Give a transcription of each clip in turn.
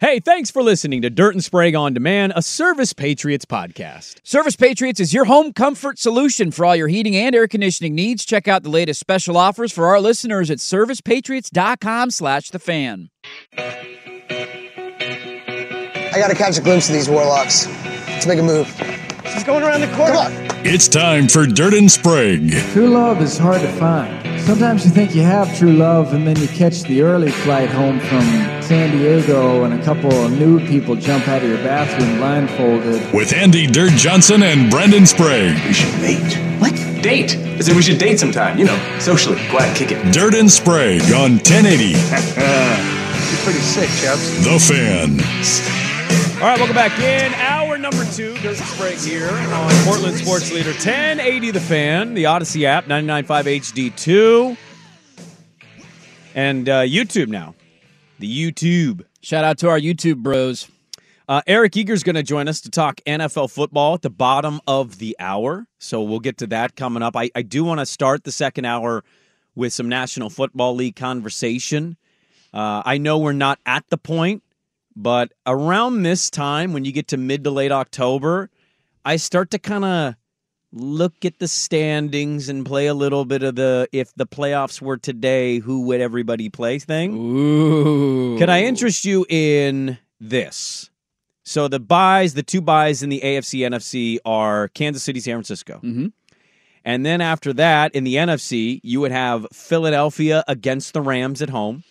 Hey, thanks for listening to Dirt and Sprague on Demand, a Service Patriots podcast. Service Patriots is your home comfort solution for all your heating and air conditioning needs. Check out the latest special offers for our listeners at servicepatriots.com slash the fan. I gotta catch a glimpse of these warlocks. Let's make a move. She's going around the corner. Come on. It's time for Dirt and Sprague. True love is hard to find. Sometimes you think you have true love, and then you catch the early flight home from San Diego, and a couple of nude people jump out of your bathroom blindfolded. With Andy Dirt Johnson and Brendan Sprague. We should date. What? Date. I said we should date sometime. You know, socially. Go out and kick it. Dirt and Sprague on 1080. You're pretty sick, chaps. The Fan. All right, welcome back in. Hour number two, Dirt Sprague here on Portland Sports Leader 1080 The Fan, the Audacy app, 99.5 HD2, and uh, YouTube now. The YouTube. Shout out to our YouTube bros. Uh, Eric Eager's going to join us to talk NFL football at the bottom of the hour. So we'll get to that coming up. I, I do want to start the second hour with some National Football League conversation. Uh, I know we're not at the point, but around this time, when you get to mid to late October, I start to kind of look at the standings and play a little bit of the if the playoffs were today, who would everybody play thing. Ooh. Could I interest you in this? So the buys, the two buys in the AFC NFC are Kansas City, San Francisco. Mhm. And then after that, in the NFC, you would have Philadelphia against the Rams at home.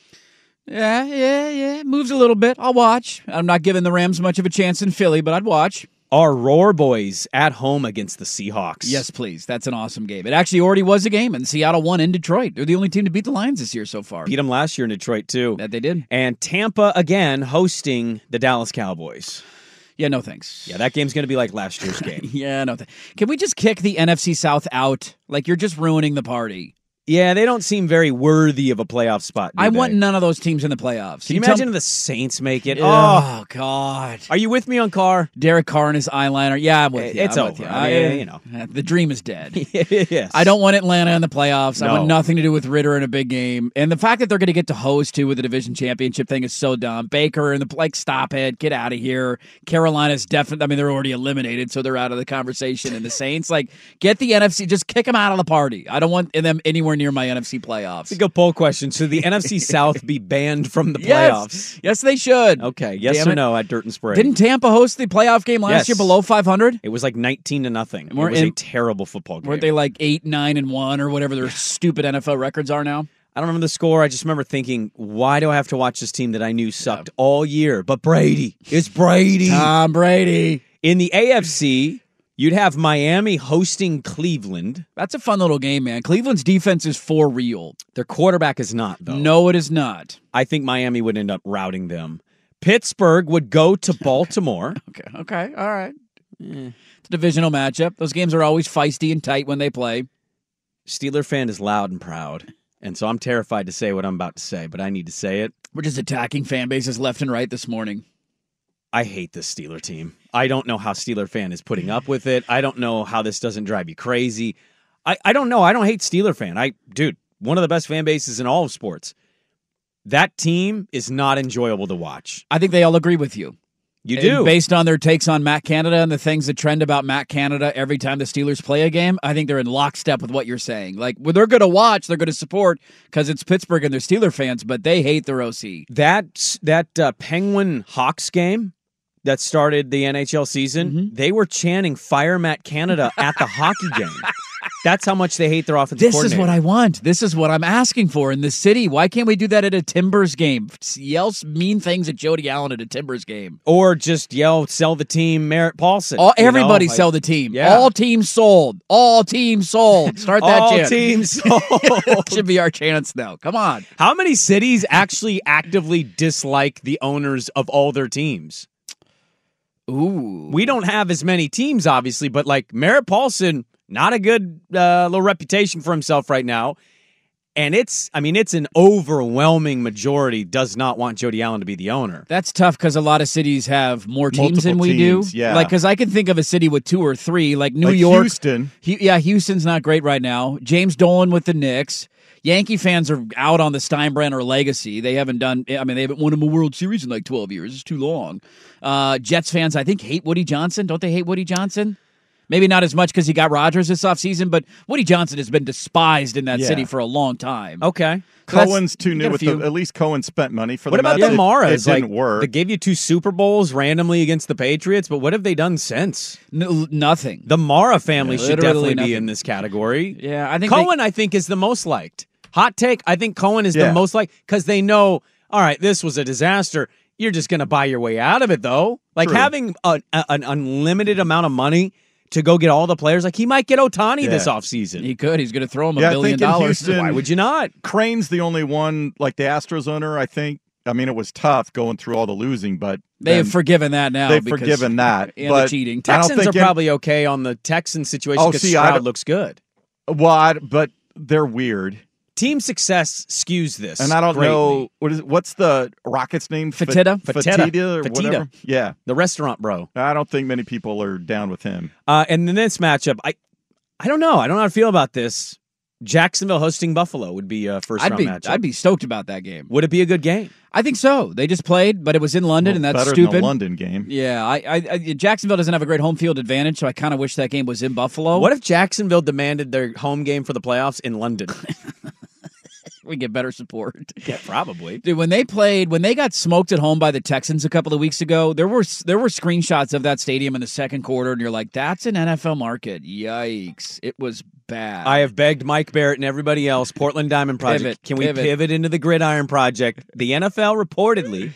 Yeah, yeah, yeah. Moves a little bit. I'll watch. I'm not giving the Rams much of a chance in Philly, but I'd watch. Our Roar Boys at home against the Seahawks. Yes, please. That's an awesome game. It actually already was a game, and Seattle won in Detroit. They're the only team to beat the Lions this year so far. Beat them last year in Detroit, too. That they did. And Tampa again hosting the Dallas Cowboys. Yeah, no thanks. Yeah, that game's going to be like last year's game. Yeah, no. Th- Can we just kick the NFC South out? Like you're just ruining the party. Yeah, they don't seem very worthy of a playoff spot. I they? want none of those teams in the playoffs. Can you tell imagine if the Saints make it? Oh, Oh God! are you with me on Carr? Derek Carr and his eyeliner. Yeah, I'm with you. It's I'm with over. you. I mean, you know. the dream is dead. yes. I don't want Atlanta in the playoffs. I want nothing to do with Ridder in a big game. And the fact that they're going to get to host too with the division championship thing is so dumb. Baker and the like, stop it, get out of here. Carolina's definitely. I mean, they're already eliminated, so they're out of the conversation. And the Saints, like, get the NFC, just kick them out of the party. I don't want them anywhere near my NFC playoffs. It's a good poll question. Should the NFC South be banned from the playoffs? yes, they should. Okay. Yes Damn or it. no at Dirt and Sprague? Didn't Tampa host the playoff game last Yes. year below 500? it was like nineteen to nothing. It was a terrible football game. Weren't they like eight, nine, and one, or whatever their stupid NFL records are now? I don't remember the score. I just remember thinking, why do I have to watch this team that I knew sucked all year? But Brady, it's Brady. Tom Brady. In the AFC, you'd have Miami hosting Cleveland. That's a fun little game, man. Cleveland's defense is for real. Their quarterback is not, though. No, it is not. I think Miami would end up routing them. Pittsburgh would go to Baltimore. Okay. Okay. All right. Eh, it's a divisional matchup. Those games are always feisty and tight when they play. Steeler fan is loud and proud. And so I'm terrified to say what I'm about to say, but I need to say it. We're just attacking fan bases left and right this morning. I hate this Steeler team. I don't know how Steeler fan is putting up with it. I don't know how this doesn't drive you crazy. I, I don't know. I don't hate Steeler fan. I dude, one of the best fan bases in all of sports. That team is not enjoyable to watch. I think they all agree with you. You And do. Based on their takes on Matt Canada and the things that trend about Matt Canada every time the Steelers play a game, I think they're in lockstep with what you're saying. Like, well, they're going to watch, they're going to support because it's Pittsburgh and they're Steeler fans, but they hate their OC. that that uh, Penguin Hawks game that started the NHL season, Mm-hmm. they were chanting "Fire Matt Canada" at the hockey game. That's how much they hate their offensive This is what I want. This is what I'm asking for in the city. Why can't we do that at a Timbers game? Yell mean things at Jody Allen at a Timbers game. or just yell, sell the team, Merritt Paulson. All, you know? everybody Like, sell the team. Yeah. All teams sold. All teams sold. Start that All chant. teams sold. should be our chance now. Come on. How many cities actually actively dislike the owners of all their teams? Ooh. We don't have as many teams, obviously, but like Merritt Paulson, not a good uh, little reputation for himself right now. And it's, I mean, it's an overwhelming majority does not want Jody Allen to be the owner. That's tough because a lot of cities have more teams than we teams, do. yeah. Like, because I can think of a city with two or three, like New Like York. Houston. Hu- yeah, Houston's not great right now. James Dolan with the Knicks. Yankee fans are out on the Steinbrenner legacy. They haven't done. I mean, they haven't won a World Series in like twelve years. It's too long. Uh, Jets fans, I think, hate Woody Johnson. Don't they hate Woody Johnson? Maybe not as much because he got Rodgers this offseason, but Woody Johnson has been despised in that Yeah. city for a long time. Okay. So Cohen's too new with the, at least Cohen spent money for What the about Mets. the It- Maras? It, didn't like, work. They gave you two Super Bowls randomly against the Patriots, but what have they done since? N- nothing. The Mara family Yeah, should definitely nothing. be in this category. Yeah, I think they- Cohen, I think, is the most liked. Hot take, I think Cohen is Yeah. the most liked because they know, all right, this was a disaster. You're just going to buy your way out of it, though. Like True. having a, a- an unlimited amount of money to go get all the players, like he might get Ohtani Yeah. this offseason. he could. He's going to throw him a Yeah, I billion dollars. Houston- Why would you not? Crane's the only one, like the Astros owner, I think. I mean, it was tough going through all the losing, but They have forgiven that now. they've because- forgiven that. and but the cheating. I don't Texans are think probably okay on the Texans situation Oh, because see, Stroud looks good. well, I- but they're weird, Team success skews this, and I don't greatly. know what is what's the Rockets name? Fa- Fatita? Fatita. Fatita or Fatita. whatever. Yeah, the restaurant bro. I don't think many people are down with him. Uh, and then this matchup, I, I don't know. I don't know how to feel about this. Jacksonville hosting Buffalo would be a first I'd round be, matchup. I'd be stoked about that game. Would it be a good game? I think so. They just played, but it was in London, and that's better stupid. than the London game. Yeah, I, I, I Jacksonville doesn't have a great home field advantage, so I kind of wish that game was in Buffalo. What if Jacksonville demanded their home game for the playoffs in London? we get better support? yeah, probably. Dude, when they played, when they got smoked at home by the Texans a couple of weeks ago, there were there were screenshots of that stadium in the second quarter, and you're like, "That's an NFL market." Yikes! It was bad. I have begged Mike Barrett and everybody else, Portland Diamond Project, Pivot, can we pivot. pivot into the Gridiron Project? The NFL reportedly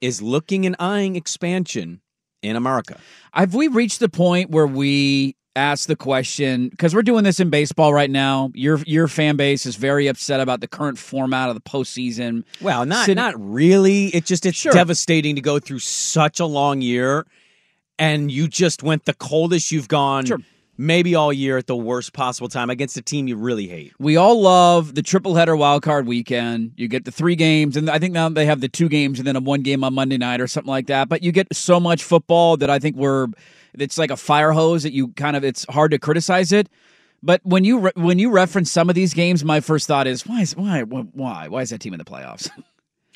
is looking and eyeing expansion in America. Have we reached the point where we ask the question because we're doing this in baseball right now? Your your fan base is very upset about the current format of the postseason. Well, not not really. It just it's Sure. devastating to go through such a long year, and you just went the coldest you've gone. Sure. Maybe all year at the worst possible time against a team you really hate. We all love the triple header wild card weekend. You get the three games, and I think now they have the two games and then a one game on Monday night or something like that. But you get so much football that I think we're it's like a fire hose that you kind of it's hard to criticize it. But when you re- when you reference some of these games, my first thought is why is why why why is that team in the playoffs?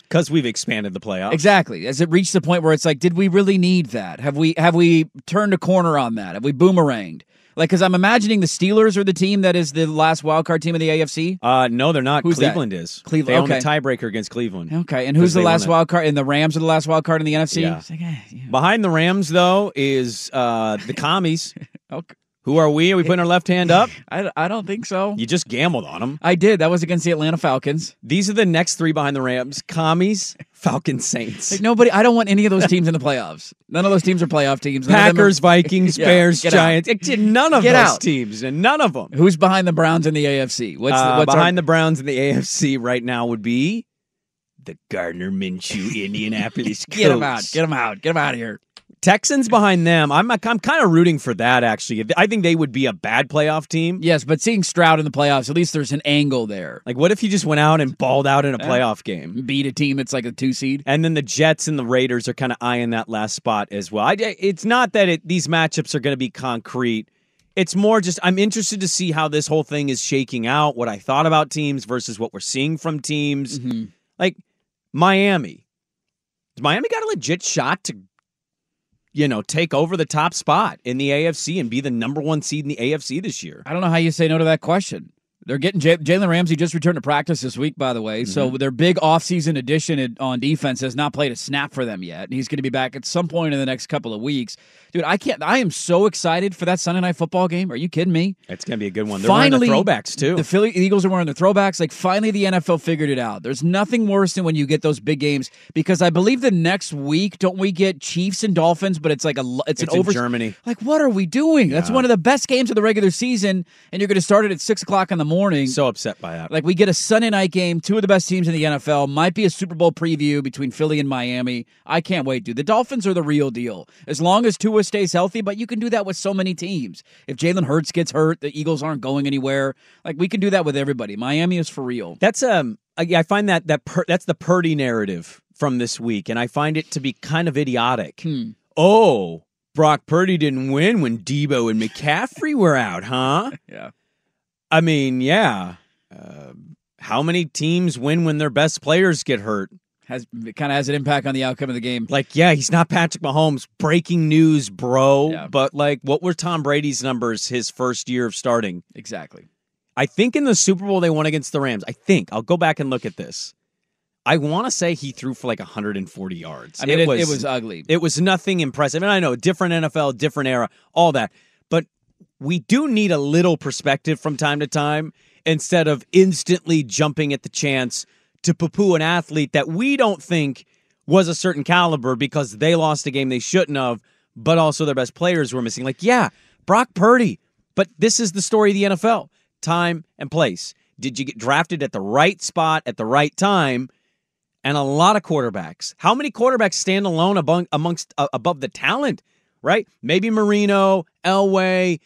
Because we've expanded the playoffs. Exactly. Has it reached the point where it's like, did we really need that? Have we have we turned a corner on that? Have we boomeranged? Like, because I'm imagining the Steelers are the team that is the last wild card team of the AFC. Uh, no, they're not. Who's? Cleveland is. Cleveland- They own okay. the tiebreaker against Cleveland. Okay, and who's the last wild card? And the Rams are the last wild card in the NFC. Yeah. Like, eh, yeah. Behind the Rams, though, is uh, the commies. Okay. Who are we? Are we putting our left hand up? I, I don't think so. You just gambled on them. I did. That was against the Atlanta Falcons. These are the next three behind the Rams: commies, Falcons, Saints, Like nobody. I don't want any of those teams in the playoffs. None of those teams are playoff teams. None them are- Packers, Vikings, Yeah, Bears, out. Giants. None of Get those out. teams, and none of them. Who's behind the Browns in the AFC? What's, Uh, what's behind our, the Browns in the AFC right now would be the Gardner Minshew Indianapolis Colts. Get them out. Get them out. Get them out of here. Texans behind them. I'm I'm kind of rooting for that actually. I think they would be a bad playoff team. Yes, but seeing Stroud in the playoffs, at least there's an angle there. Like, what if he just went out and balled out in a eh. playoff game? Beat a team that's like a two seed. And then the Jets and the Raiders are kind of eyeing that last spot as well. I, it's not that it, these matchups are going to be concrete. It's more just I'm interested to see how this whole thing is shaking out, what I thought about teams versus what we're seeing from teams. Mm-hmm. Like Miami. Has Miami got a legit shot to, you know, take over the top spot in the AFC and be the number one seed in the AFC this year? I don't know how you say no to that question. They're getting J- Jalen Ramsey just returned to practice this week, by the way. Mm-hmm. So their big offseason addition on defense has not played a snap for them yet. And he's going to be back at some point in the next couple of weeks. Dude, I can't. I am so excited for that Sunday night football game. Are you kidding me? It's going to be a good one. They're finally, wearing the throwbacks too. The Philly Eagles are wearing their throwbacks. Like finally, the NFL figured it out. There's nothing worse than when you get those big games because I believe the next week don't we get Chiefs and Dolphins, but it's like a it's, It's an over Germany. Like what are we doing? That's one of the best games of the regular season, and you're going to start it at six o'clock in the morning. So upset by that. Like we get a Sunday night game, two of the best teams in the NFL. Might be a Super Bowl preview between Philly and Miami. I can't wait, dude. The Dolphins are the real deal. As long as Tua stays healthy, but you can do that with so many teams. If Jalen Hurts gets hurt, the Eagles aren't going anywhere. Like we can do that with everybody. Miami is for real. That's um, I, I find that that per, that's the Purdy narrative from this week, and I find it to be kind of idiotic. Hmm. Oh, Brock Purdy didn't win when Deebo and McCaffrey were out, huh? Yeah. I mean, yeah. Uh, how many teams win when their best players get hurt? Has it kind of has an impact on the outcome of the game. Like, yeah, he's not Patrick Mahomes. Breaking news, bro. Yeah. But like, what were Tom Brady's numbers his first year of starting? Exactly. I think in the Super Bowl they won against the Rams. I think I'll go back and look at this. I want to say he threw for like 140 yards. I mean, it, it was ugly. It was nothing impressive. And I know, different NFL, different era, all that. We do need a little perspective from time to time instead of instantly jumping at the chance to poo poo an athlete that we don't think was a certain caliber because they lost a game they shouldn't have, but also their best players were missing. Like, yeah, Brock Purdy. But this is the story of the NFL time and place. Did you get drafted at the right spot at the right time? and a lot of quarterbacks. How many quarterbacks stand alone among, amongst uh, above the talent? Right? Maybe Marino, Elway.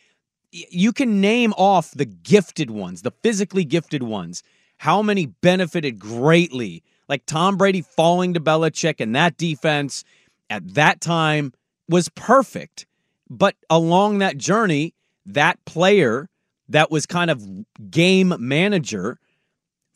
You can name off the gifted ones, the physically gifted ones. How many benefited greatly? Like Tom Brady falling to Belichick and that defense at that time was perfect. But along that journey, that player that was kind of game manager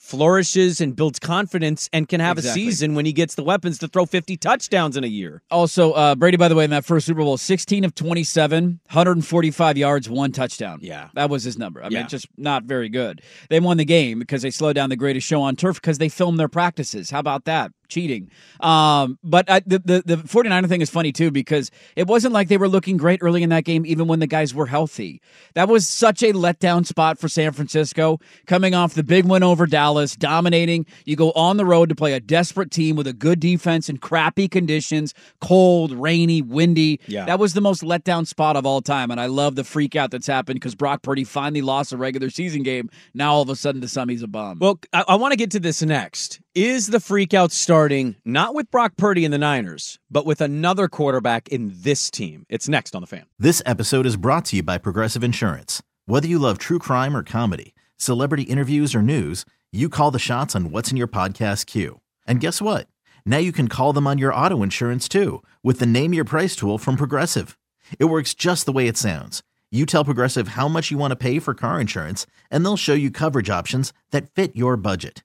flourishes and builds confidence and can have Exactly. a season when he gets the weapons to throw 50 touchdowns in a year. Also, uh, Brady, by the way, in that first Super Bowl, 16 of 27, 145 yards, one touchdown. Yeah. That was his number. I Yeah. mean, just not very good. They won the game because they slowed down the greatest show on turf because they filmed their practices. How about that? Cheating. Um, but I, the, the, the 49er thing is funny, too, because it wasn't like they were looking great early in that game, even when the guys were healthy. That was such a letdown spot for San Francisco, coming off the big win over Dallas, dominating. You go on the road to play a desperate team with a good defense in crappy conditions, cold, rainy, windy. Yeah. That was the most letdown spot of all time. And I love the freak out that's happened because Brock Purdy finally lost a regular season game. Now all of a sudden to some he's a bum. Well, I, I want to get to this next. Is the freakout starting not with Brock Purdy and the Niners, but with another quarterback in this team? It's next on the fan. This episode is brought to you by Progressive Insurance. Whether you love true crime or comedy, celebrity interviews or news, you call the shots on what's in your podcast queue. And guess what? Now you can call them on your auto insurance too with the Name Your Price tool from Progressive. It works just the way it sounds. You tell Progressive how much you want to pay for car insurance, and they'll show you coverage options that fit your budget.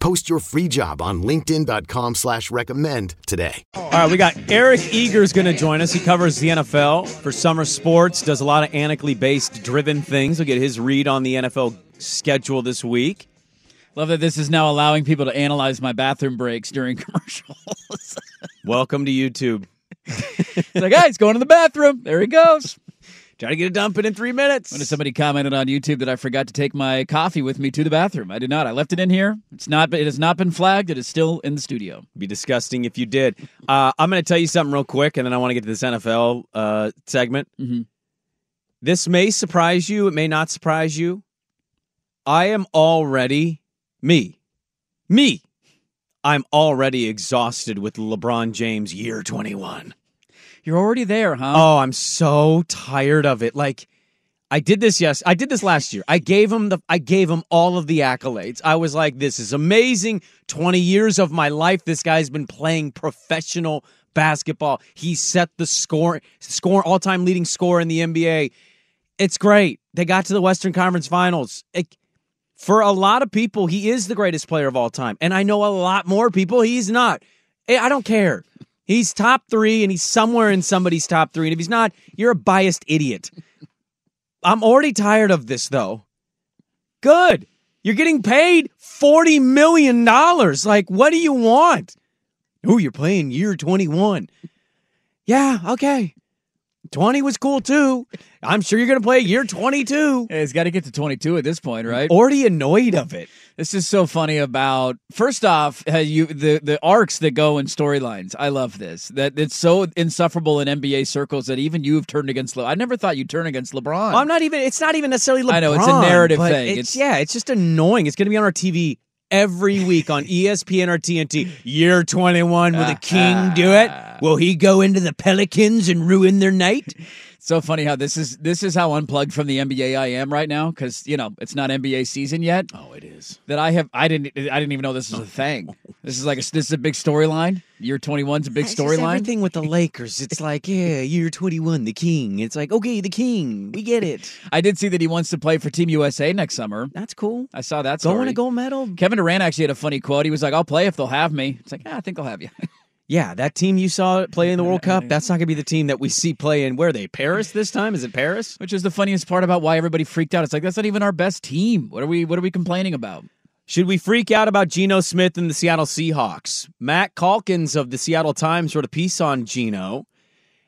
Post your free job on linkedin.com slash recommend today. All right, we got Eric Eager's going to join us. He covers the NFL for SumerSports, does a lot of anically based driven things. We'll get his read on the NFL schedule this week. Love that this is now allowing people to analyze my bathroom breaks during commercials. Welcome to YouTube. it's like, guys, going to the bathroom. There he goes. Try to get a dump it done in three minutes. When somebody commented on YouTube that I forgot to take my coffee with me to the bathroom. I did not. I left it in here. It's not. It has not been flagged. It is still in the studio. Be disgusting if you did. Uh, I'm going to tell you something real quick, and then I want to get to this NFL uh, segment. Mm-hmm. This may surprise you. It may not surprise you. I am already me, me. I'm already exhausted with LeBron James year 21. You're already there, huh? Oh, I'm so tired of it. Like I did this yes, I did this last year. I gave him the I gave him all of the accolades. I was like this is amazing. 20 years of my life this guy's been playing professional basketball. He set the score score all-time leading score in the NBA. It's great. They got to the Western Conference Finals. It, for a lot of people, he is the greatest player of all time. And I know a lot more people he's not. Eh, I don't care. He's top three and he's somewhere in somebody's top three. And if he's not, you're a biased idiot. I'm already tired of this, though. Good. You're getting paid $40 million. Like, what do you want? Oh, you're playing year 21. Yeah, okay. 20 was cool too. I'm sure you're going to play year 22. Hey, it's got to get to 22 at this point, right? Already annoyed of it. This is so funny about first off, uh, you the the arcs that go in storylines. I love this. That it's so insufferable in NBA circles that even you've turned against. Le- I never thought you'd turn against LeBron. Well, I'm not even. It's not even necessarily LeBron. I know it's a narrative thing. It's, yeah, it's just annoying. It's going to be on our TV every week on ESPN or TNT. Year 21, will the king do it? Will he go into the Pelicans and ruin their night? So funny how this is this is how unplugged from the NBA I am right now because you know it's not NBA season yet. Oh, it is. That I have I didn't I didn't even know this was a thing. This is like a, this is a big storyline. Year 21's a big storyline. Everything with the Lakers, it's like, yeah, year 21, the king. It's like, okay, the king. We get it. I did see that he wants to play for Team USA next summer. That's cool. I saw that. Story. win a gold medal. Kevin Durant actually had a funny quote. He was like, "I'll play if they'll have me." It's like, ah, I think they'll have you. Yeah, that team you saw play in the World Cup, that's not going to be the team that we see play in. Where are they? Paris this time? Is it Paris? Which is the funniest part about why everybody freaked out. It's like that's not even our best team. What are we? What are we complaining about? Should we freak out about Geno Smith and the Seattle Seahawks? Matt Calkins of the Seattle Times wrote a piece on Geno,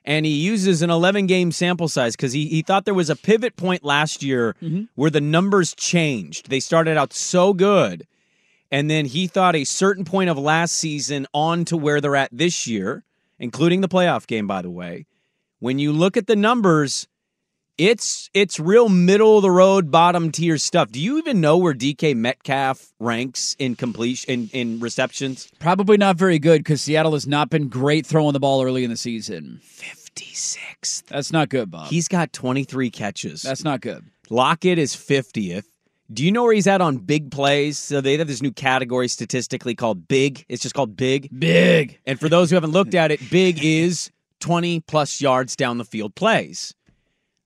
and he uses an 11 game sample size because he, he thought there was a pivot point last year mm-hmm. where the numbers changed. They started out so good, and then he thought a certain point of last season on to where they're at this year, including the playoff game, by the way. When you look at the numbers, it's it's real middle of the road, bottom tier stuff. Do you even know where DK Metcalf ranks in completion in, in receptions? Probably not very good because Seattle has not been great throwing the ball early in the season. 56th. That's not good, Bob. He's got 23 catches. That's not good. Lockett is 50th. Do you know where he's at on big plays? So they have this new category statistically called big. It's just called big. Big. And for those who haven't looked at it, big is 20 plus yards down the field plays.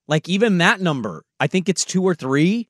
Like even that number, I think it's two or three.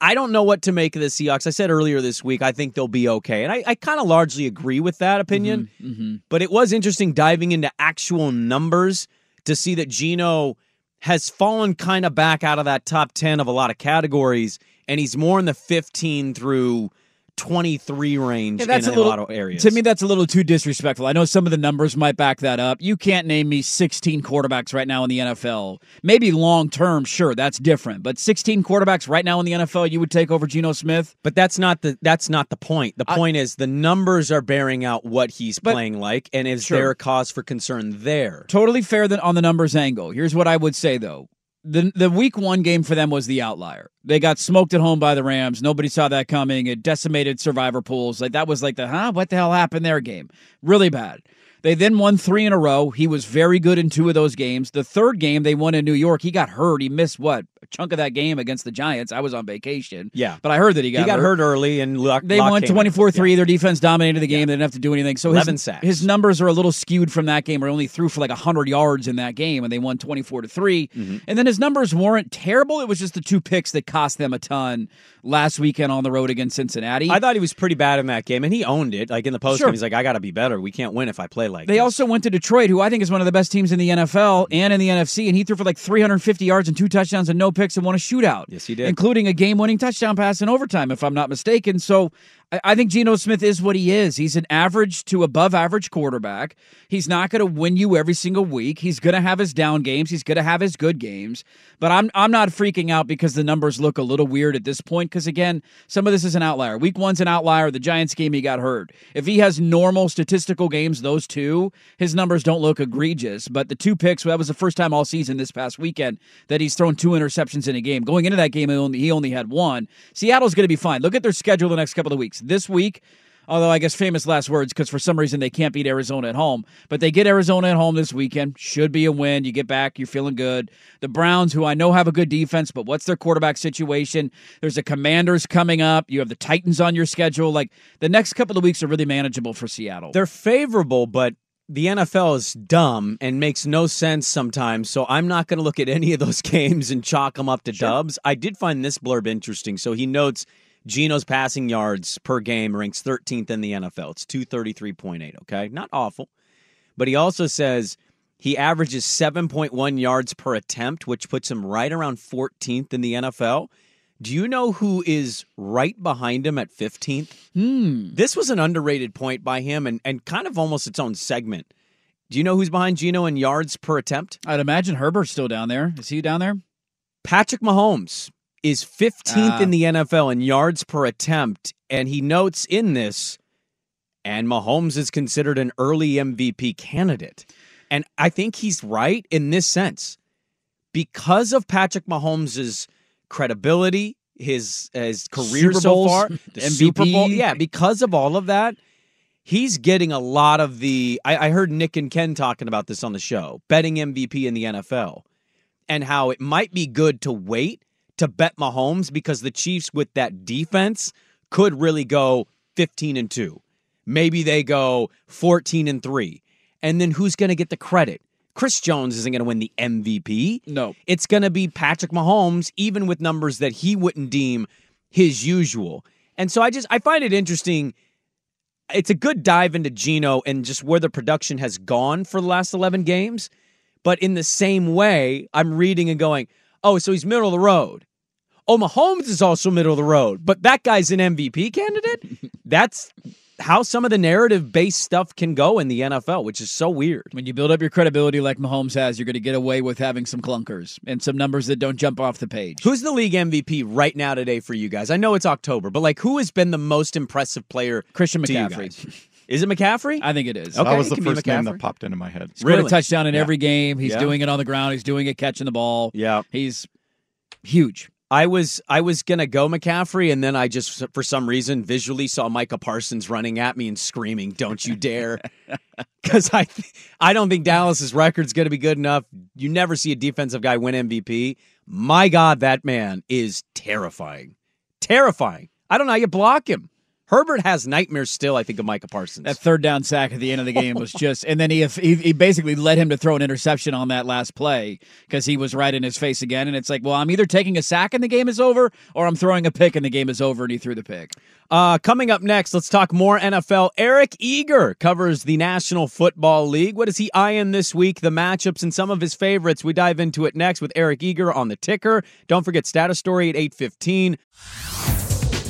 I- don't know what to make of the Seahawks. I said earlier this week, I think they'll be okay. And I, I kind of largely agree with that opinion. Mm-hmm. But it was interesting diving into actual numbers to see that Geno has fallen kind of back out of that top 10 of a lot of categories. And he's more in the 15 through 23 range Yeah, that's in, a little, a lot of areas. To me, that's a little too disrespectful. I know some of the numbers might back that up. You can't name me 16 quarterbacks right now in the NFL. Maybe long term, sure, that's different. But 16 quarterbacks right now in the NFL, you would take over Geno Smith. But that's not the that's not the point. The I- point is the numbers are bearing out what he's But- playing like, and is Sure. there a cause for concern there? Totally fair than on the numbers angle. Here's what I would say though. The the week one game for them was the outlier. They got smoked at home by the Rams. Nobody saw that coming. It decimated survivor pools. Like that was like the huh? What the hell happened there game? Really bad. They then won three in a row. He was very good in two of those games. The third game they won in New York, he got hurt. He missed what a chunk of that game against the Giants. I was on vacation. Yeah. but I heard that he got he got hurt, early, and they won 24 3. Their defense dominated the game. They didn't have to do anything. So his, sacks. his numbers are a little skewed from that game where he only threw for like 100 yards in that game and they won 24 to 3. Mm-hmm. And then his numbers weren't terrible. It was just the two picks that cost them a ton last weekend on the road against Cincinnati. I thought he was pretty bad in that game, and he owned it. Like in the post Sure. he's like, "I got to be better. We can't win if I play like." They this. also went to Detroit, who I think is one of the best teams in the NFL and in the NFC, and he threw for like 350 yards and two touchdowns and no picks and won a shootout. Yes, he did. Including a game winning touchdown pass in overtime, if I'm not mistaken. So I, think Geno Smith is what he is. He's an average to above average quarterback. He's not going to win you every single week. He's going to have his down games. He's going to have his good games. But I'm I'm not freaking out because the numbers look a little weird at this point. Because again, some of this is an outlier. Week one's an outlier. The Giants game he got hurt. If he has normal statistical games, those two, his numbers don't look egregious. But the two picks, well, that was the first time all season this past weekend that he's thrown two interceptions in a game. Going into that game, he only, he only had one. Seattle's going to be fine. Look at their schedule the next couple of weeks. This week, although I guess famous last words because for some reason they can't beat Arizona at home. But they get Arizona at home this weekend. Should be a win. You get back, you're feeling good. The Browns, who I know have a good defense, but what's their quarterback situation? There's a Commanders coming up. You have the Titans on your schedule. Like the next couple of weeks are really manageable for Seattle. They're favorable, but the NFL is dumb and makes no sense sometimes. So I'm not going to look at any of those games and chalk them up to sure. dubs. I did find this blurb interesting. So he notes Geno's passing yards per game ranks 13th in the NFL. It's 233.8, okay? Not awful. But he also says he averages 7.1 yards per attempt, which puts him right around 14th in the NFL. Do you know who is right behind him at 15th? Hmm. This was an underrated point by him and, and kind of almost its own segment. Do you know who's behind Geno in yards per attempt? I'd imagine Herbert's still down there. Is he down there? Patrick Mahomes is 15th uh, in ah. the NFL in yards per attempt. And he notes in this, and Mahomes is considered an early MVP candidate. And I think he's right in this sense. Because of Patrick Mahomes's credibility, his his career so far, the MVP. Super Bowl. Yeah, because of all of that, he's getting a lot of the. I, I heard Nick and Ken talking about this on the show, betting MVP in the NFL, and how it might be good to wait to bet Mahomes because the Chiefs with that defense could really go 15 and 2. Maybe they go 14 and 3. And then who's going to get the credit? Chris Jones isn't going to win the MVP. No. It's going to be Patrick Mahomes, even with numbers that he wouldn't deem his usual. And so I just I find it interesting. It's a good dive into Geno and just where the production has gone for the last 11 games. But in the same way, I'm reading and going, oh, so he's middle of the road. Oh, Mahomes is also middle of the road, but that guy's an MVP candidate? That's how some of the narrative based stuff can go in the NFL, which is so weird. When you build up your credibility like Mahomes has, you're going to get away with having some clunkers and some numbers that don't jump off the page. Who's the league MVP right now today for you guys? I know it's October, but like who has been the most impressive player? Christian McCaffrey. Is it McCaffrey? I think it is. Okay, that was the first name that popped into my head. He's really? a touchdown in yeah. every game. He's yeah. doing it on the ground. He's doing it catching the ball. Yeah. He's huge. I was I was gonna go McCaffrey, and then I just for some reason visually saw Micah Parsons running at me and screaming, "Don't you dare!" Because I I don't think Dallas's record's gonna be good enough. You never see a defensive guy win MVP. My God, that man is terrifying, terrifying. I don't know how you block him. Herbert has nightmares still. I think of Micah Parsons. That third down sack at the end of the game was just, and then he he, he basically led him to throw an interception on that last play because he was right in his face again. And it's like, well, I'm either taking a sack and the game is over, or I'm throwing a pick and the game is over, and he threw the pick. Uh, coming up next, let's talk more NFL. Eric Eager covers the National Football League. What is he eyeing this week? The matchups and some of his favorites. We dive into it next with Eric Eager on the ticker. Don't forget status story at eight fifteen.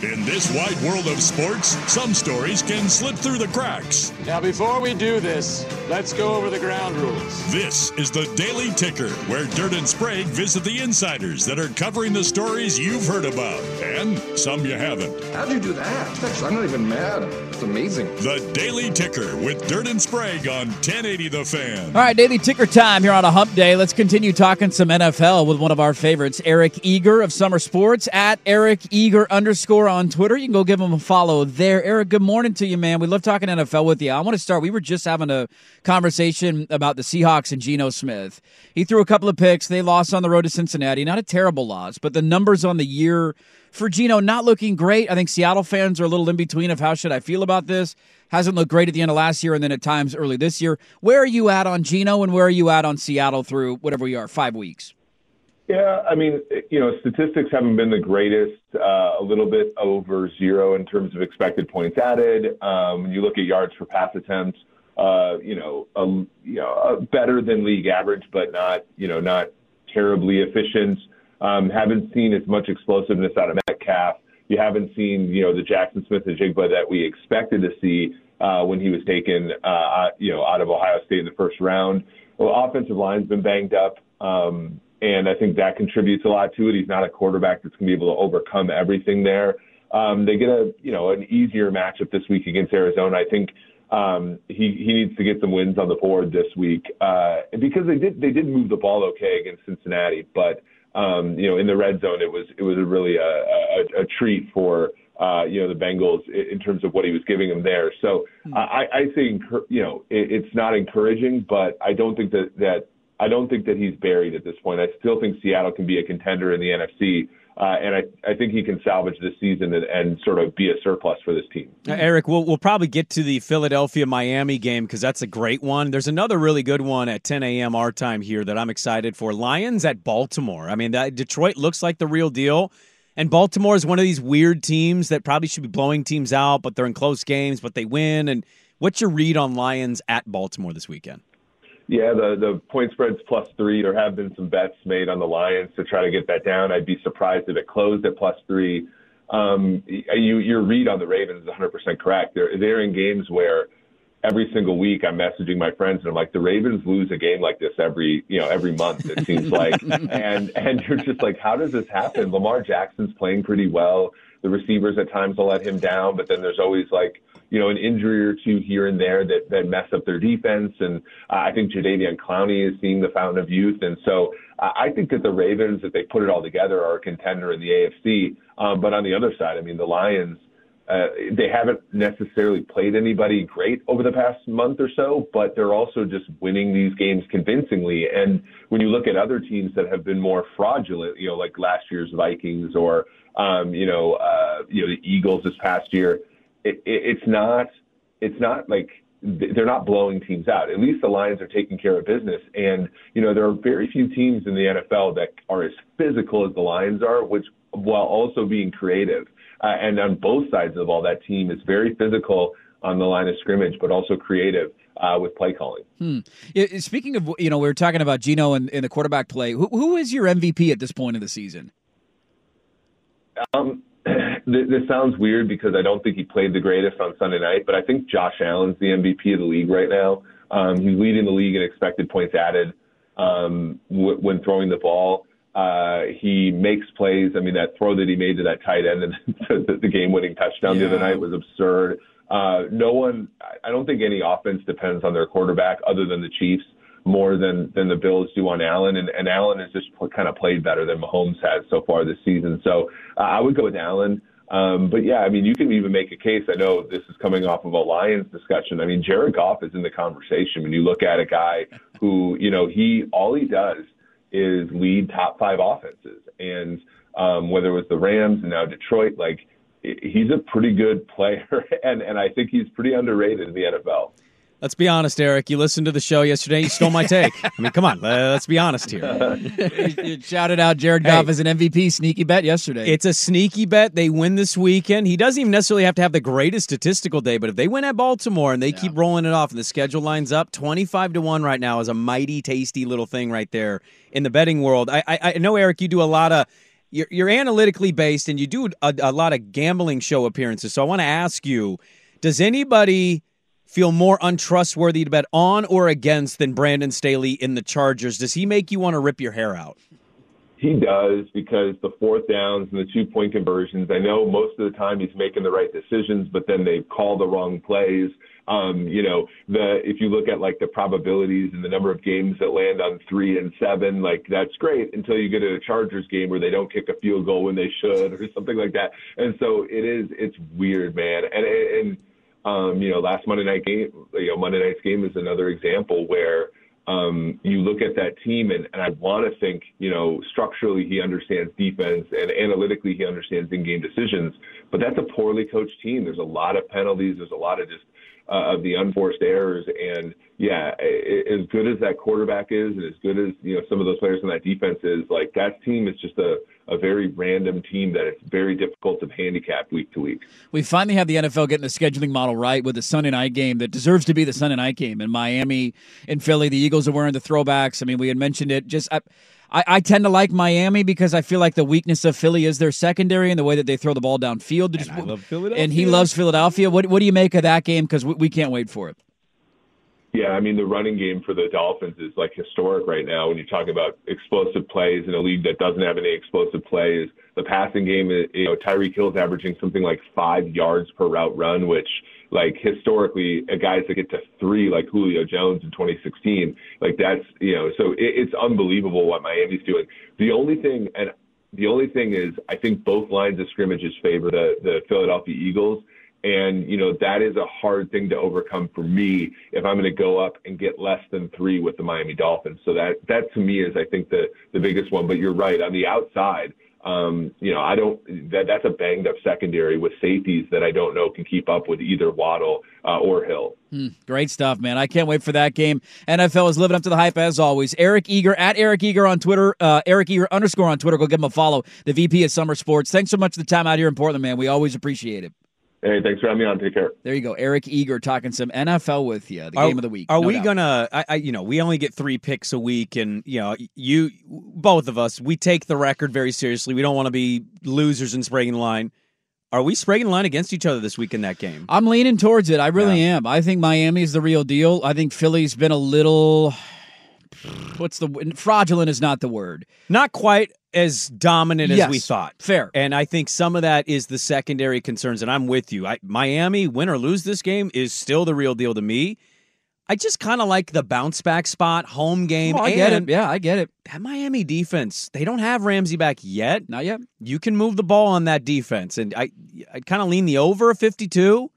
In this wide world of sports, some stories can slip through the cracks. Now, before we do this, let's go over the ground rules. This is the Daily Ticker, where Dirt and Sprague visit the insiders that are covering the stories you've heard about and some you haven't. How'd you do that? I'm not even mad. It's amazing. The Daily Ticker with Dirt and Sprague on 1080 The Fan. All right, Daily Ticker time here on a hump day. Let's continue talking some NFL with one of our favorites, Eric Eager of SumerSports at Eric Eager underscore on Twitter. You can go give him a follow there. Eric, good morning to you, man. We love talking NFL with you. I want to start. We were just having a conversation about the Seahawks and Geno Smith. He threw a couple of picks. They lost on the road to Cincinnati. Not a terrible loss, but the numbers on the year for Geno not looking great. I think Seattle fans are a little in between of how should I feel about this. Hasn't looked great at the end of last year and then at times early this year. Where are you at on Geno and where are you at on Seattle through whatever we are, five weeks? Yeah, I mean, you know, statistics haven't been the greatest. Uh, a little bit over zero in terms of expected points added. Um, when you look at yards per pass attempts, uh, you know, a, you know, a better than league average, but not, you know, not terribly efficient. Um, haven't seen as much explosiveness out of Metcalf. You haven't seen, you know, the Jackson Smith-Njigba that we expected to see uh, when he was taken, uh, you know, out of Ohio State in the first round. Well, offensive line's been banged up. Um, and I think that contributes a lot to it. He's not a quarterback that's going to be able to overcome everything there. Um, they get a you know an easier matchup this week against Arizona. I think um, he he needs to get some wins on the board this week uh, because they did they did move the ball okay against Cincinnati, but um, you know in the red zone it was it was a really a, a, a treat for uh, you know the Bengals in terms of what he was giving them there. So uh, I, I say you know it, it's not encouraging, but I don't think that that I don't think that he's buried at this point. I still think Seattle can be a contender in the NFC. Uh, and I, I think he can salvage this season and, and sort of be a surplus for this team. Uh, Eric, we'll, we'll probably get to the Philadelphia Miami game because that's a great one. There's another really good one at 10 a.m. our time here that I'm excited for. Lions at Baltimore. I mean, that, Detroit looks like the real deal. And Baltimore is one of these weird teams that probably should be blowing teams out, but they're in close games, but they win. And what's your read on Lions at Baltimore this weekend? Yeah, the the point spread's plus three. There have been some bets made on the Lions to try to get that down. I'd be surprised if it closed at plus three. Um, you, your read on the Ravens is 100% correct. They're they're in games where every single week I'm messaging my friends and I'm like, the Ravens lose a game like this every you know every month. It seems like, and and you're just like, how does this happen? Lamar Jackson's playing pretty well. The receivers at times will let him down, but then there's always like you know, an injury or two here and there that, that mess up their defense. And uh, I think Jadeveon Clowney is seeing the fountain of youth. And so uh, I think that the Ravens, if they put it all together, are a contender in the AFC. Um, but on the other side, I mean, the Lions, uh, they haven't necessarily played anybody great over the past month or so, but they're also just winning these games convincingly. And when you look at other teams that have been more fraudulent, you know, like last year's Vikings or, um, you know, uh, you know, the Eagles this past year, it, it, it's not it's not like they're not blowing teams out. At least the Lions are taking care of business. And, you know, there are very few teams in the NFL that are as physical as the Lions are, which while also being creative. Uh, and on both sides of all that team is very physical on the line of scrimmage, but also creative uh, with play calling. Hmm. Speaking of, you know, we were talking about Geno and, and the quarterback play. Who, who is your MVP at this point of the season? Um, this sounds weird because I don't think he played the greatest on Sunday night, but I think Josh Allen's the MVP of the league right now. Um, he's leading the league in expected points added um, w- when throwing the ball. Uh, he makes plays. I mean, that throw that he made to that tight end and the, the game-winning touchdown yeah. the other night was absurd. Uh, no one, I don't think any offense depends on their quarterback other than the Chiefs more than than the Bills do on Allen, and, and Allen has just kind of played better than Mahomes has so far this season. So uh, I would go with Allen. Um, but yeah, I mean, you can even make a case. I know this is coming off of a Lions discussion. I mean, Jared Goff is in the conversation when you look at a guy who, you know, he all he does is lead top five offenses, and um, whether it was the Rams and now Detroit, like he's a pretty good player, and and I think he's pretty underrated in the NFL. Let's be honest, Eric. You listened to the show yesterday. You stole my take. I mean, come on. Let's be honest here. you shouted out Jared Goff hey, as an MVP sneaky bet yesterday. It's a sneaky bet. They win this weekend. He doesn't even necessarily have to have the greatest statistical day, but if they win at Baltimore and they yeah. keep rolling it off and the schedule lines up, twenty-five to one right now is a mighty tasty little thing right there in the betting world. I, I, I know, Eric, you do a lot of. You're, you're analytically based and you do a, a lot of gambling show appearances. So I want to ask you: Does anybody? Feel more untrustworthy to bet on or against than Brandon Staley in the Chargers? Does he make you want to rip your hair out? He does because the fourth downs and the two point conversions. I know most of the time he's making the right decisions, but then they call the wrong plays. Um, you know, the if you look at like the probabilities and the number of games that land on three and seven, like that's great until you get to a Chargers game where they don't kick a field goal when they should or something like that. And so it is, it's weird, man. And and um, you know, last Monday night game, you know, Monday night's game is another example where um, you look at that team, and, and I want to think, you know, structurally he understands defense and analytically he understands in-game decisions, but that's a poorly coached team. There's a lot of penalties. There's a lot of just uh, of the unforced errors. And yeah, as good as that quarterback is, and as good as you know some of those players in that defense is, like that team is just a a very random team that it's very difficult to handicap week to week. We finally have the NFL getting the scheduling model right with the Sunday night game that deserves to be the Sunday night game in Miami and Philly. The Eagles are wearing the throwbacks. I mean, we had mentioned it. Just I, I, I, tend to like Miami because I feel like the weakness of Philly is their secondary and the way that they throw the ball downfield. And, I love Philadelphia. and he loves Philadelphia. What what do you make of that game? Because we, we can't wait for it. Yeah, I mean the running game for the Dolphins is like historic right now. When you talk about explosive plays in a league that doesn't have any explosive plays, the passing game, eh, you know, Tyreek Hill's averaging something like five yards per route run, which like historically, guys that get to three like Julio Jones in 2016, like that's you know, so it, it's unbelievable what Miami's doing. The only thing, and the only thing is, I think both lines of scrimmages favor the the Philadelphia Eagles and, you know, that is a hard thing to overcome for me if I'm going to go up and get less than three with the Miami Dolphins. So that, that to me is, I think, the, the biggest one. But you're right. On the outside, um, you know, I don't, that, that's a banged up secondary with safeties that I don't know can keep up with either Waddle uh, or Hill. Hmm, great stuff, man. I can't wait for that game. NFL is living up to the hype as always. Eric Eager at Eric Eager on Twitter, uh, Eric Eager underscore on Twitter. Go give him a follow. The VP of SumerSports. Thanks so much for the time out here in Portland, man. We always appreciate it. Hey, thanks for having me on. Take care. There you go, Eric Eager talking some NFL with you. The are, game of the week. Are no we doubt. gonna? I, I, you know, we only get three picks a week, and you know, you, both of us, we take the record very seriously. We don't want to be losers in spraying and line. Are we spraying and line against each other this week in that game? I'm leaning towards it. I really yeah. am. I think Miami's the real deal. I think Philly's been a little. What's the fraudulent is not the word. Not quite as dominant yes, as we thought. Fair. And I think some of that is the secondary concerns, and I'm with you. I, Miami, win or lose this game, is still the real deal to me. I just kind of like the bounce back spot, home game. Oh, I get it. Yeah, I get it. That Miami defense, they don't have Ramsey back yet. Not yet. You can move the ball on that defense, and I, I kind of lean the over 52.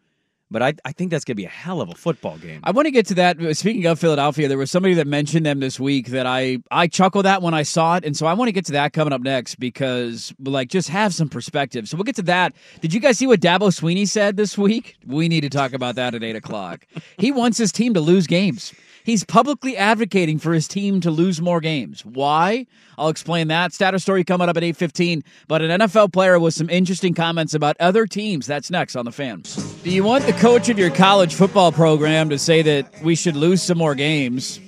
But I, I think that's going to be a hell of a football game. I want to get to that. Speaking of Philadelphia, there was somebody that mentioned them this week that I I chuckled at when I saw it, and so I want to get to that coming up next because like just have some perspective. So we'll get to that. Did you guys see what Dabo Swinney said this week? We need to talk about that at eight o'clock. he wants his team to lose games. He's publicly advocating for his team to lose more games. Why? I'll explain that. Status story coming up at 8:15, but an NFL player with some interesting comments about other teams. That's next on the fans. Do you want the coach of your college football program to say that we should lose some more games?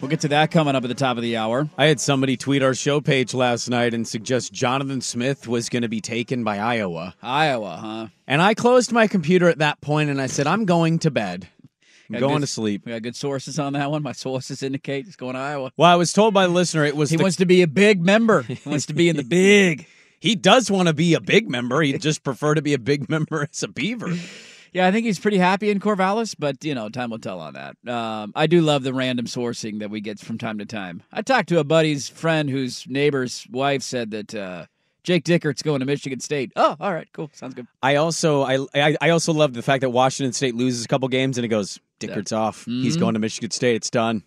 We'll get to that coming up at the top of the hour. I had somebody tweet our show page last night and suggest Jonathan Smith was going to be taken by Iowa. Iowa, huh? And I closed my computer at that point and I said, I'm going to bed. I'm going good, to sleep. We got good sources on that one. My sources indicate he's going to Iowa. Well, I was told by the listener it was. He the, wants to be a big member. He wants to be in the big. He does want to be a big member. He'd just prefer to be a big member as a Beaver. Yeah, I think he's pretty happy in Corvallis, but you know, time will tell on that. Um, I do love the random sourcing that we get from time to time. I talked to a buddy's friend whose neighbor's wife said that uh, Jake Dickert's going to Michigan State. Oh, all right, cool, sounds good. I also I I, I also love the fact that Washington State loses a couple games and it goes Dickert's off. Mm-hmm. He's going to Michigan State. It's done.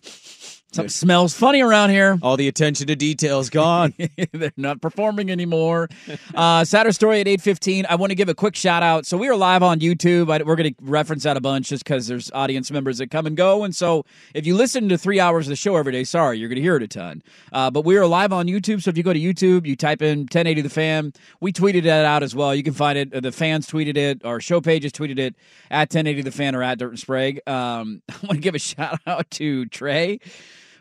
Something smells funny around here. All the attention to details gone. They're not performing anymore. Uh, Saturday story at eight fifteen. I want to give a quick shout out. So we are live on YouTube. I, we're going to reference that a bunch just because there's audience members that come and go. And so if you listen to three hours of the show every day, sorry, you're going to hear it a ton. Uh, but we are live on YouTube. So if you go to YouTube, you type in 1080 the fan. We tweeted that out as well. You can find it. The fans tweeted it. Our show pages tweeted it at 1080 the fan or at Dirt and Sprague. Um, I want to give a shout out to Trey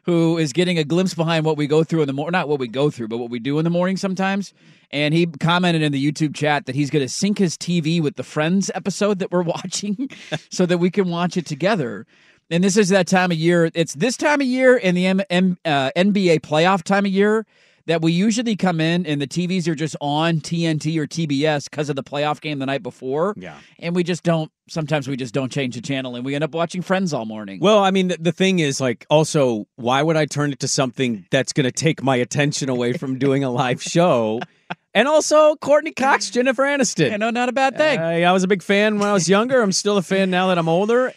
who is getting a glimpse behind what we go through in the morning, not what we go through, but what we do in the morning sometimes. And he commented in the YouTube chat that he's going to sync his TV with the Friends episode that we're watching so that we can watch it together. And this is that time of year. It's this time of year in the M- M- uh, NBA playoff time of year that we usually come in and the TVs are just on TNT or TBS because of the playoff game the night before. Yeah. And we just don't, sometimes we just don't change the channel and we end up watching Friends all morning. Well, I mean, the, the thing is, like, also, why would I turn it to something that's going to take my attention away from doing a live show? And also, Courteney Cox, Jennifer Aniston. I know, not a bad thing. Uh, I was a big fan when I was younger. I'm still a fan now that I'm older.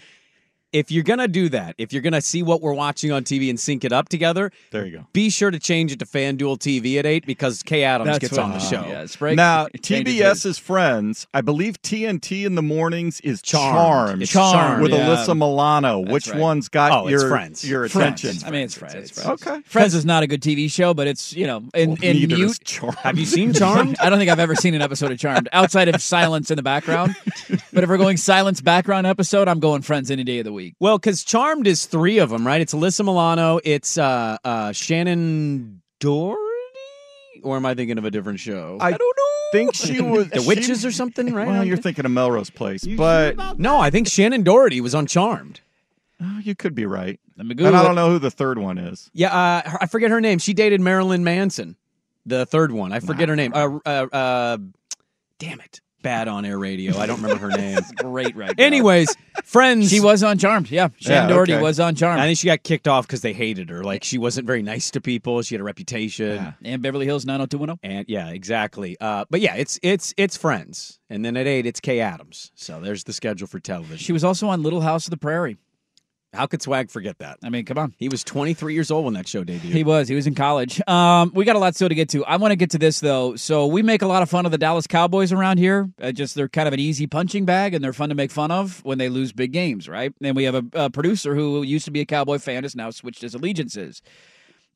If you're going to do that, if you're going to see what we're watching on TV and sync it up together, there you go. Be sure to change it to FanDuel TV at 8 because Kay Adams That's gets what- on the uh, show. yeah, Sprague now, changes TBS's Friends, I believe TNT in the mornings is Charmed. Charmed, Charmed, with yeah. Alyssa Milano. That's Which right. one's got Oh, your Friends. your Friends. attention? I mean, it's Friends. It's Friends. Okay. Friends is not a good TV show, but it's, you know, in, Well, in neither is mute. Charmed. Have you seen Charmed? I don't think I've ever seen an episode of Charmed outside of silence in the background. But if we're going silence background episode, I'm going Friends any day of the week. Well, because Charmed is three of them, right? It's Alyssa Milano, it's uh, uh, Shannen Doherty, or am I thinking of a different show? I, don't know. Think she was the she- Witches or something, right? Well, you're thinking of Melrose Place, but no, I think Shannen Doherty was on Charmed. oh, you could be right. Let me And I don't know who the third one is. Yeah, uh, I forget her name. She dated Marilyn Manson, the third one. I forget her name. Uh, uh, uh, damn it, bad on air radio. I don't remember her name. Great right now. Anyways, Friends. She was on Charmed. Yeah. Shannen Yeah, Doherty okay. was on Charmed. I think she got kicked off because they hated her. Like she wasn't very nice to people. She had a reputation. and Beverly Hills 90210. And yeah, exactly. Uh, but yeah, it's it's it's Friends, and then at eight it's Kay Adams. So there's the schedule for television. She was also on Little House of the Prairie. How could Swag forget that? I mean, come on. He was 23 years old when that show debuted. He was. He was in college. Um, we got a lot still to get to. I want to get to this though. So we make a lot of fun of the Dallas Cowboys around here. Uh, just they're kind of an easy punching bag, and they're fun to make fun of when they lose big games, right? And we have a, a producer who used to be a Cowboy fan, has now switched his allegiances.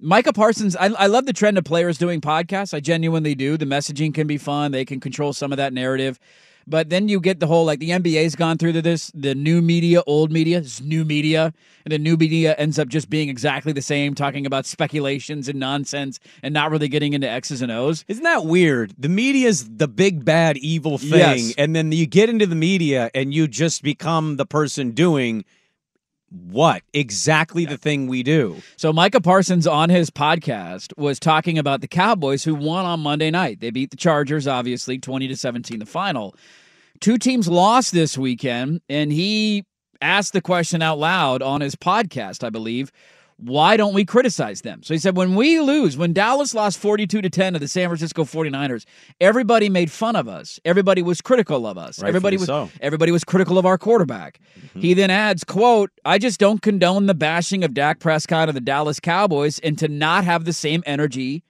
Micah Parsons, I, I love the trend of players doing podcasts. I genuinely do. The messaging can be fun. They can control some of that narrative. But then you get the whole like the NBA's gone through this, the new media, old media, this is new media, and the new media ends up just being exactly the same, talking about speculations and nonsense and not really getting into X's and O's. Isn't that weird? The media's the big bad evil thing, Yes. and then you get into the media and you just become the person doing what exactly the thing we do. So Micah Parsons on his podcast was talking about the Cowboys who won on Monday night. They beat the Chargers, obviously, 20 to 17 the final. Two teams lost this weekend, and he asked the question out loud on his podcast, I believe. Why don't we criticize them? So he said, when we lose, when Dallas lost 42 to 10 to the San Francisco 49ers, everybody made fun of us. Everybody was critical of us. Rightfully everybody was so. everybody was critical of our quarterback. Mm-hmm. He then adds, quote, I just don't condone the bashing of Dak Prescott of the Dallas Cowboys and to not have the same energy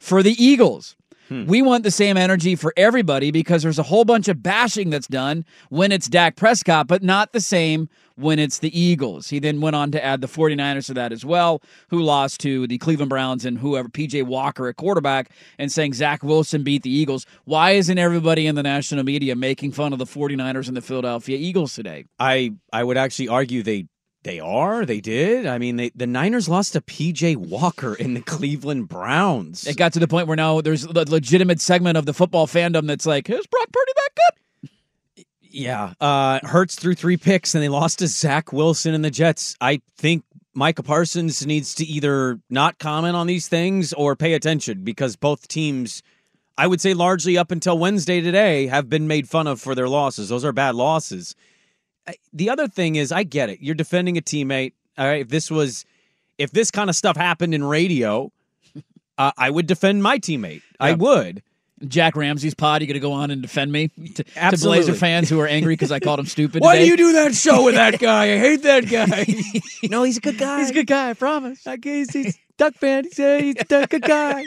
for the Eagles. Hmm. We want the same energy for everybody because there's a whole bunch of bashing that's done when it's Dak Prescott, but not the same when it's the Eagles. He then went on to add the 49ers to that as well, who lost to the Cleveland Browns and whoever, PJ Walker at quarterback, and saying Zach Wilson beat the Eagles. Why isn't everybody in the national media making fun of the 49ers and the Philadelphia Eagles today? I I would actually argue they they are they did. I mean, they, the Niners lost to PJ Walker in the Cleveland Browns. It got to the point where now there's a legitimate segment of the football fandom that's like, is Brock Purdy that good? Yeah, uh, Hurts threw three picks and they lost to Zach Wilson and the Jets. I think Micah Parsons needs to either not comment on these things or pay attention because both teams, I would say largely up until Wednesday today, have been made fun of for their losses. Those are bad losses. The other thing is, I get it. You're defending a teammate. All right, if this was, if this kind of stuff happened in radio, uh, I would defend my teammate. I would. Jack Ramsey's pod, you going to go on and defend me to, to Blazer fans who are angry because I called him stupid. Why today? do you do that show with that guy? I hate that guy. no, he's a good guy. He's a good guy, I promise. I guess he's Duck fan. He's a, he's a good guy.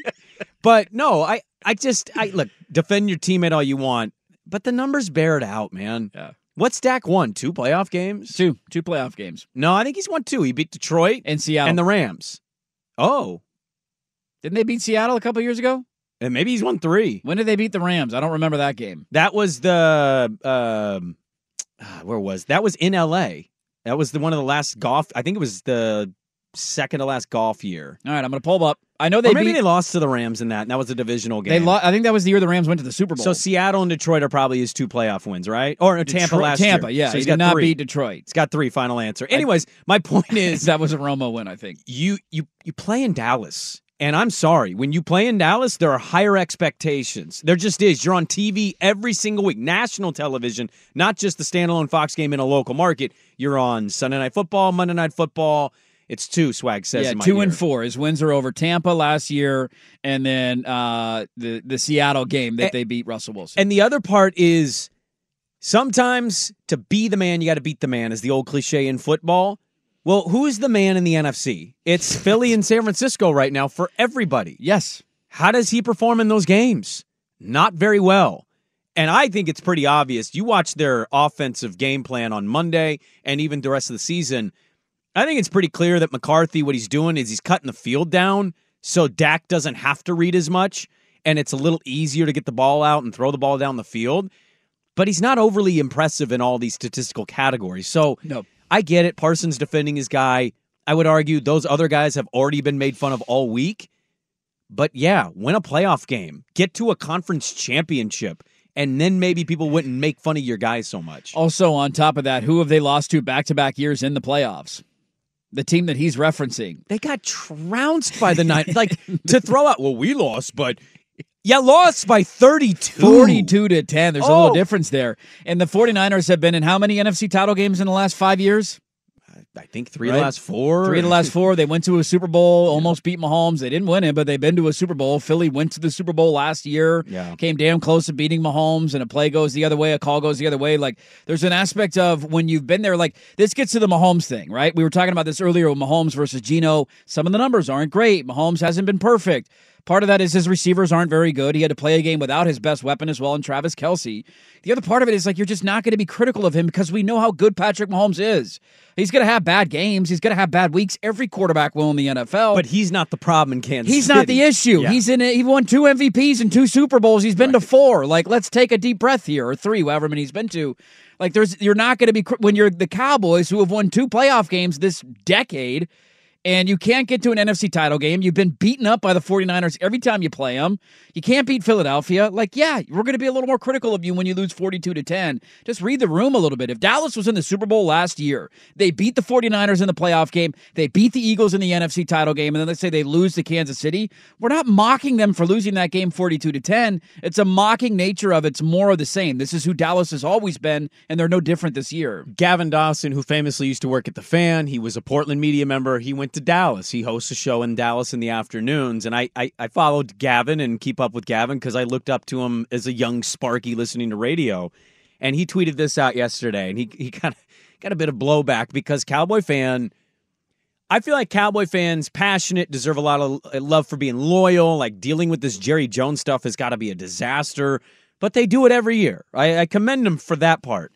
But no, I, I just, I look, defend your teammate all you want, but the numbers bear it out, man. Yeah. What's Dak won? Two playoff games? Two, two playoff games. No, I think he's won two. He beat Detroit and Seattle and the Rams. Oh, Didn't they beat Seattle a couple years ago? And maybe he's won three. When did they beat the Rams? I don't remember that game. That was the um, ah, where was that? Was in L.A. That was the one of the last golf. I think it was the second to last golf year. All right, I'm going to pull up. I know they or maybe beat. they lost to the Rams in that. And that was a divisional game. they lo- I think that was the year the Rams went to the Super Bowl. So Seattle and Detroit are probably his two playoff wins, right? Or no, Tampa last Tampa, year. yeah. So he's he got not three. beat Detroit. He's got three. Final answer. Anyways, my point is that was a Romo win, I think. you you you play in Dallas. And I'm sorry, when you play in Dallas, there are higher expectations. There just is. You're on TV every single week, national television, not just the standalone Fox game in a local market. You're on Sunday Night Football, Monday Night Football. It's two, Swag says. Yeah, in my two and four. His wins are over Tampa last year, and then uh, the the Seattle game that And- they beat Russell Wilson. And the other part is sometimes to be the man, you got to beat the man, is the old cliche in football. Well, who's the man in the NFC? It's Philly and San Francisco right now for everybody. Yes. How does he perform in those games? Not very well. And I think it's pretty obvious. You watch their offensive game plan on Monday and even the rest of the season. I think it's pretty clear that McCarthy, what he's doing is he's cutting the field down so Dak doesn't have to read as much and it's a little easier to get the ball out and throw the ball down the field. But he's not overly impressive in all these statistical categories. So no. I get it. Parsons defending his guy. I would argue those other guys have already been made fun of all week. But yeah, win a playoff game, get to a conference championship, and then maybe people wouldn't make fun of your guys so much. Also, on top of that, who have they lost to back to back years in the playoffs? The team that he's referencing. They got trounced by the night. like to throw out, well, we lost, but yeah, lost by 32. 42 to 10. There's a Oh. little difference there. And the 49ers have been in how many NFC title games in the last five years? I think three of the last four. Three of the last four. They went to a Super Bowl, almost beat Mahomes. They didn't win it, but they've been to a Super Bowl. Philly went to the Super Bowl last year. Yeah. Came damn close to beating Mahomes, and a play goes the other way, a call goes the other way. Like, there's an aspect of when you've been there, like, this gets to the Mahomes thing, right? We were talking about this earlier with Mahomes versus Geno. Some of the numbers aren't great. Mahomes hasn't been perfect. Part of that is his receivers aren't very good. He had to play a game without his best weapon as well, in Travis Kelce. The other part of it is like you're just not going to be critical of him because we know how good Patrick Mahomes is. He's going to have bad games. He's going to have bad weeks. Every quarterback will in the NFL. But he's not the problem in Kansas He's City. not the issue. Yeah. He's in. A, he won two MVPs and two Super Bowls. He's been to four. Like, let's take a deep breath here, or three, however many he's been to. Like, there's you're not going to be when you're the Cowboys who have won two playoff games this decade, and you can't get to an NFC title game. You've been beaten up by the 49ers every time you play them. You can't beat Philadelphia. Like, yeah, we're going to be a little more critical of you when you lose 42 to 10. Just read the room a little bit. If Dallas was in the Super Bowl last year, they beat the 49ers in the playoff game, they beat the Eagles in the NFC title game, and then let's say they lose to Kansas City, we're not mocking them for losing that game 42 to 10. It's a mocking nature of it's more of the same. This is who Dallas has always been, and they're no different this year. Gavin Dawson, who famously used to work at the Fan, he was a Portland media member. He went to Dallas. He hosts a show in Dallas in the afternoons, and I I, I followed Gavin and keep up with Gavin because I looked up to him as a young Sparky listening to radio, and he tweeted this out yesterday, and he he got got a bit of blowback because Cowboy fan. I feel like Cowboy fans, passionate, deserve a lot of uh, love for being loyal. Like dealing with this Jerry Jones stuff has got to be a disaster, but they do it every year. I, I commend them for that part.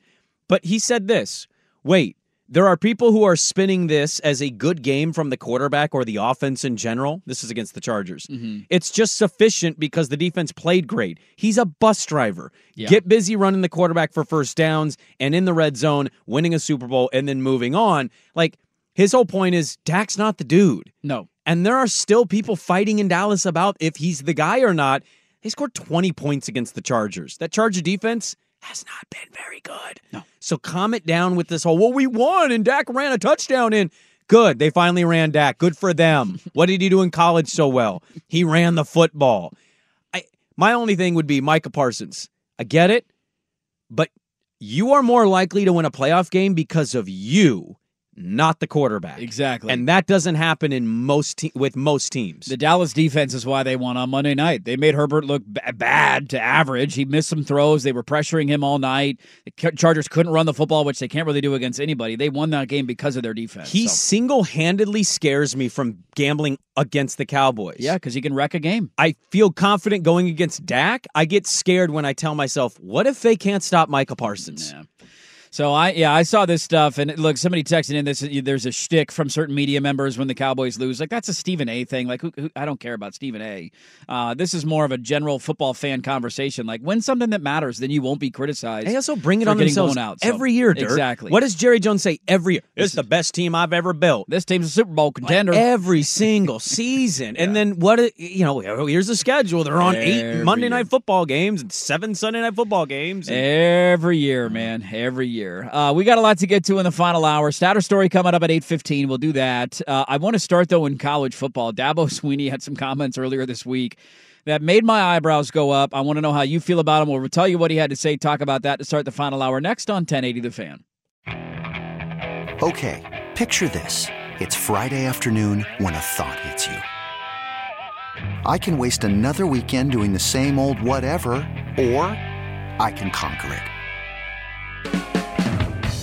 But he said this wait, there are people who are spinning this as a good game from the quarterback or the offense in general. This is against the Chargers. Mm-hmm. It's just sufficient because the defense played great. He's a bus driver. Yeah. Get busy running the quarterback for first downs and in the red zone, winning a Super Bowl, and then moving on. Like, his whole point is Dak's not the dude. No. And there are still people fighting in Dallas about if he's the guy or not. They scored 20 points against the Chargers. That Charger defense has not been very good. No. So calm it down with this whole, well, we won and Dak ran a touchdown in. Good. They finally ran Dak. Good for them. what did he do in college so well? He ran the football. I my only thing would be Micah Parsons. I get it, but you are more likely to win a playoff game because of you, not the quarterback. Exactly. And that doesn't happen in most te- with most teams. The Dallas defense is why they won on Monday night. They made Herbert look b- bad to average. He missed some throws. They were pressuring him all night. The Chargers couldn't run the football, which they can't really do against anybody. They won that game because of their defense. he So, single-handedly scares me from gambling against the Cowboys. yeah, because he can wreck a game. I feel confident going against Dak. I get scared when I tell myself, "What if they can't stop Michael Parsons?" Yeah. So I yeah I saw this stuff and look somebody texted in this there's a shtick from certain media members when the Cowboys lose like that's a Stephen A thing like who, who, I don't care about Stephen A. Uh, this is more of a general football fan conversation like when something that matters then you won't be criticized. They also bring it on getting themselves blown out so- every year, Dirk. Exactly. What does Jerry Jones say every year? It's the best team I've ever built. this team's a Super Bowl contender. Every single season. And then what, you know, here's the schedule. They're on eight Monday year. night football games and seven Sunday night football games. And Every year, man. Every year. Uh, we got a lot to get to in the final hour. Statter story coming up at 8.15. We'll do that. Uh, I want to start, though, in college football. Dabo Swinney had some comments earlier this week that made my eyebrows go up. I want to know how you feel about him. We'll tell you what he had to say, talk about that to start the final hour next on 1080 The Fan. Okay, picture this. It's Friday afternoon when a thought hits you. I can waste another weekend doing the same old whatever, or I can conquer it.